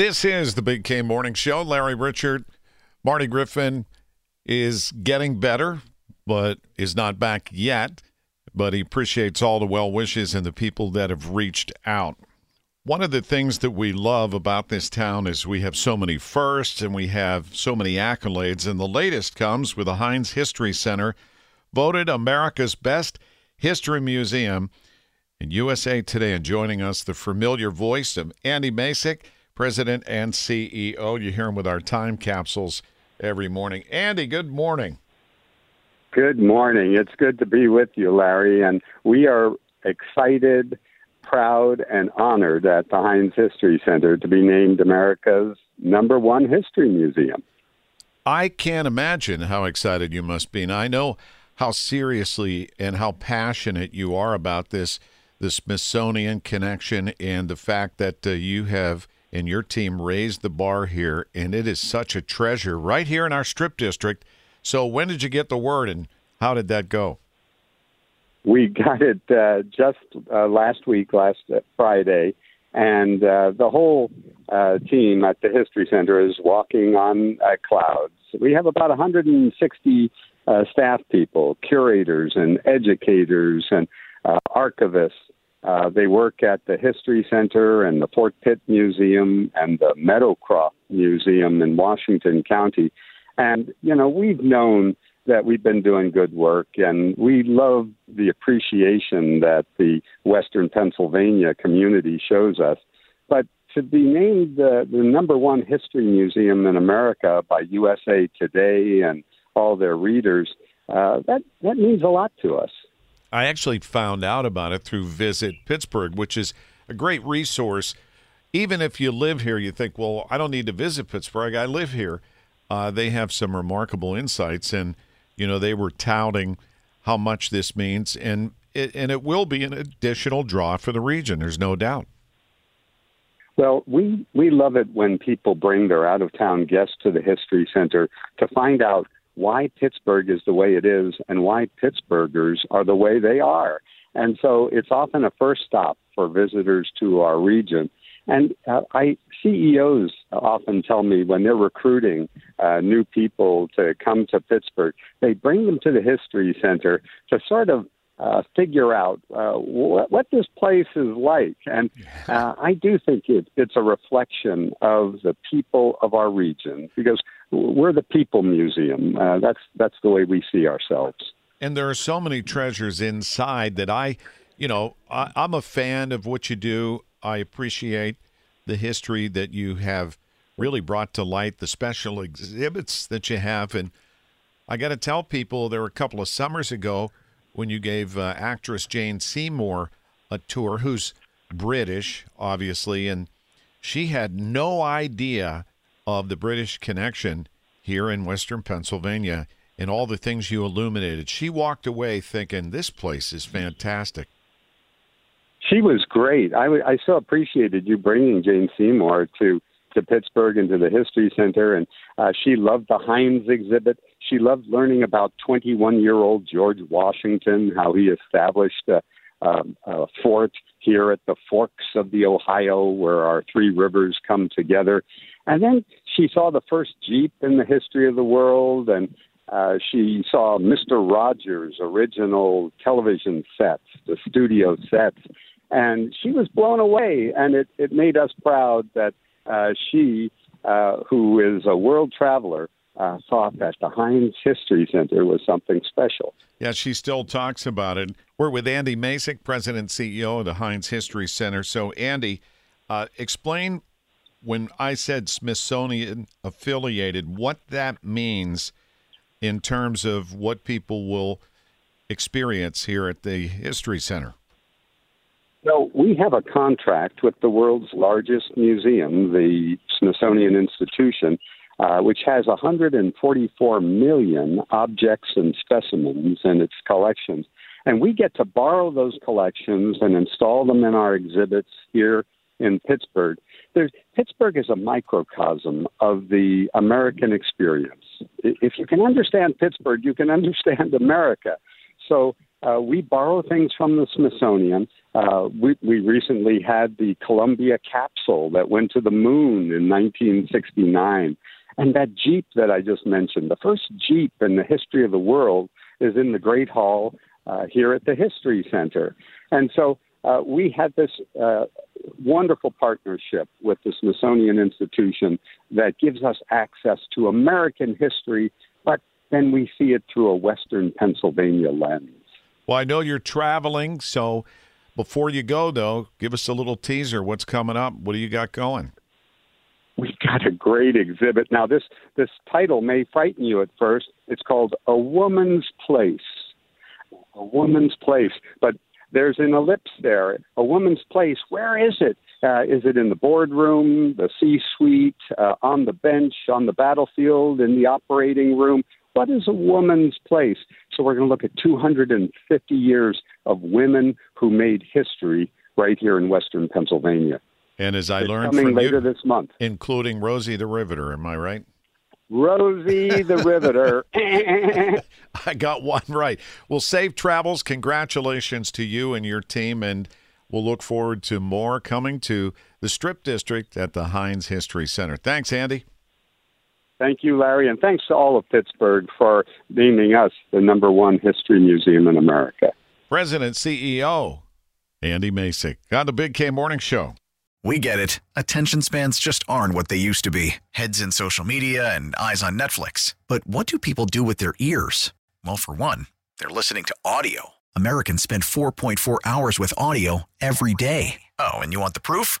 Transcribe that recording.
This is the Big K Morning Show. Larry Richert, Marty Griffin is getting better, but is not back yet. But he appreciates all the well wishes and the people that have reached out. One of the things that we love about this town is we have so many firsts and we have so many accolades. And the latest comes with the Heinz History Center, voted America's best history museum in USA Today. And joining us, the familiar voice of Andy Masich, President and CEO. You hear him with our time capsules every morning. Andy, good morning. Good morning. It's good to be with you, Larry. And we are excited proud and honored at the Heinz History Center to be named America's number one history museum. I can't imagine how excited you must be. And I know how seriously and how passionate you are about this the Smithsonian connection and the fact that uh, you have and your team raised the bar here and it is such a treasure right here in our strip district. So when did you get the word and how did that go? We got it uh, just uh, last week, last uh, Friday, and uh, the whole uh, team at the History Center is walking on uh, clouds. We have about 160 uh, staff people, curators and educators and archivists. Uh, they work at the History Center and the Fort Pitt Museum and the Meadowcroft Museum in Washington County. And, you know, we've known that we've been doing good work, and we love the appreciation that the Western Pennsylvania community shows us. But to be named the, the number one history museum in America by USA Today and all their readers, uh, that that means a lot to us. I actually found out about it through Visit Pittsburgh, which is a great resource. Even if you live here, you think, well, I don't need to visit Pittsburgh. I live here. Uh, they have some remarkable insights and you know, they were touting how much this means, and it, and it will be an additional draw for the region. There's no doubt. Well, we we love it when people bring their out of town guests to the History Center to find out why Pittsburgh is the way it is and why Pittsburghers are the way they are. And so it's often a first stop for visitors to our region. And uh, I CEOs often tell me when they're recruiting uh, new people to come to Pittsburgh, they bring them to the History Center to sort of uh, figure out uh, what, what this place is like. And uh, I do think it, it's a reflection of the people of our region because we're the people museum. Uh, that's that's the way we see ourselves. And there are so many treasures inside that I, you know, I, I'm a fan of what you do. I appreciate the history that you have really brought to light, the special exhibits that you have. And I got to tell people there were a couple of summers ago when you gave uh, actress Jane Seymour a tour, who's British, obviously, and she had no idea of the British connection here in Western Pennsylvania and all the things you illuminated. She walked away thinking, this place is fantastic. She was great. I, I so appreciated you bringing Jane Seymour to to Pittsburgh and to the History Center, and uh, she loved the Heinz exhibit. She loved learning about 21 year old George Washington, how he established a, a, a fort here at the forks of the Ohio, where our three rivers come together. And then she saw the first Jeep in the history of the world, and uh, she saw Mr. Rogers' original television sets, the studio sets and she was blown away, and it it made us proud that uh, she, uh, who is a world traveler, uh, thought that the Heinz History Center was something special. Yeah, she still talks about it. We're with Andy Masich, President and CEO of the Heinz History Center. So, Andy, uh, explain when I said Smithsonian affiliated, what that means in terms of what people will experience here at the History Center. So we have a contract with the world's largest museum, the Smithsonian Institution, uh, which has 144 million objects and specimens in its collections. And we get to borrow those collections and install them in our exhibits here in Pittsburgh. There's, Pittsburgh is a microcosm of the American experience. If you can understand Pittsburgh, you can understand America. So uh, we borrow things from the Smithsonian. Uh, we, we recently had the Columbia capsule that went to the moon in 1969. And that Jeep that I just mentioned, the first Jeep in the history of the world, is in the Great Hall uh, here at the History Center. And so uh, we had this uh, wonderful partnership with the Smithsonian Institution that gives us access to American history, but then we see it through a Western Pennsylvania lens. Well, I know you're traveling, so before you go, though, give us a little teaser. What's coming up? What do you got going? We've got a great exhibit. Now, this, this title may frighten you at first. It's called A Woman's Place. A Woman's Place. But there's an ellipse there. A woman's place, where is it? Uh, is it in the boardroom, the C suite, uh, on the bench, on the battlefield, in the operating room? What is a woman's place? So we're going to look at 250 years of women who made history right here in Western Pennsylvania. And as I it's learned coming from later you, this month, including Rosie the Riveter, am I right? Rosie the Riveter. I got one right. Well, safe travels. Congratulations to you and your team, and we'll look forward to more coming to the Strip District at the Heinz History Center. Thanks, Andy. Thank you, Larry, and thanks to all of Pittsburgh for naming us the number one history museum in America. President CEO Andy Masich on the Big K Morning Show. We get it. Attention spans just aren't what they used to be heads in social media and eyes on Netflix. But what do people do with their ears? Well, for one, they're listening to audio. Americans spend 4.4 hours with audio every day. Oh, and you want the proof?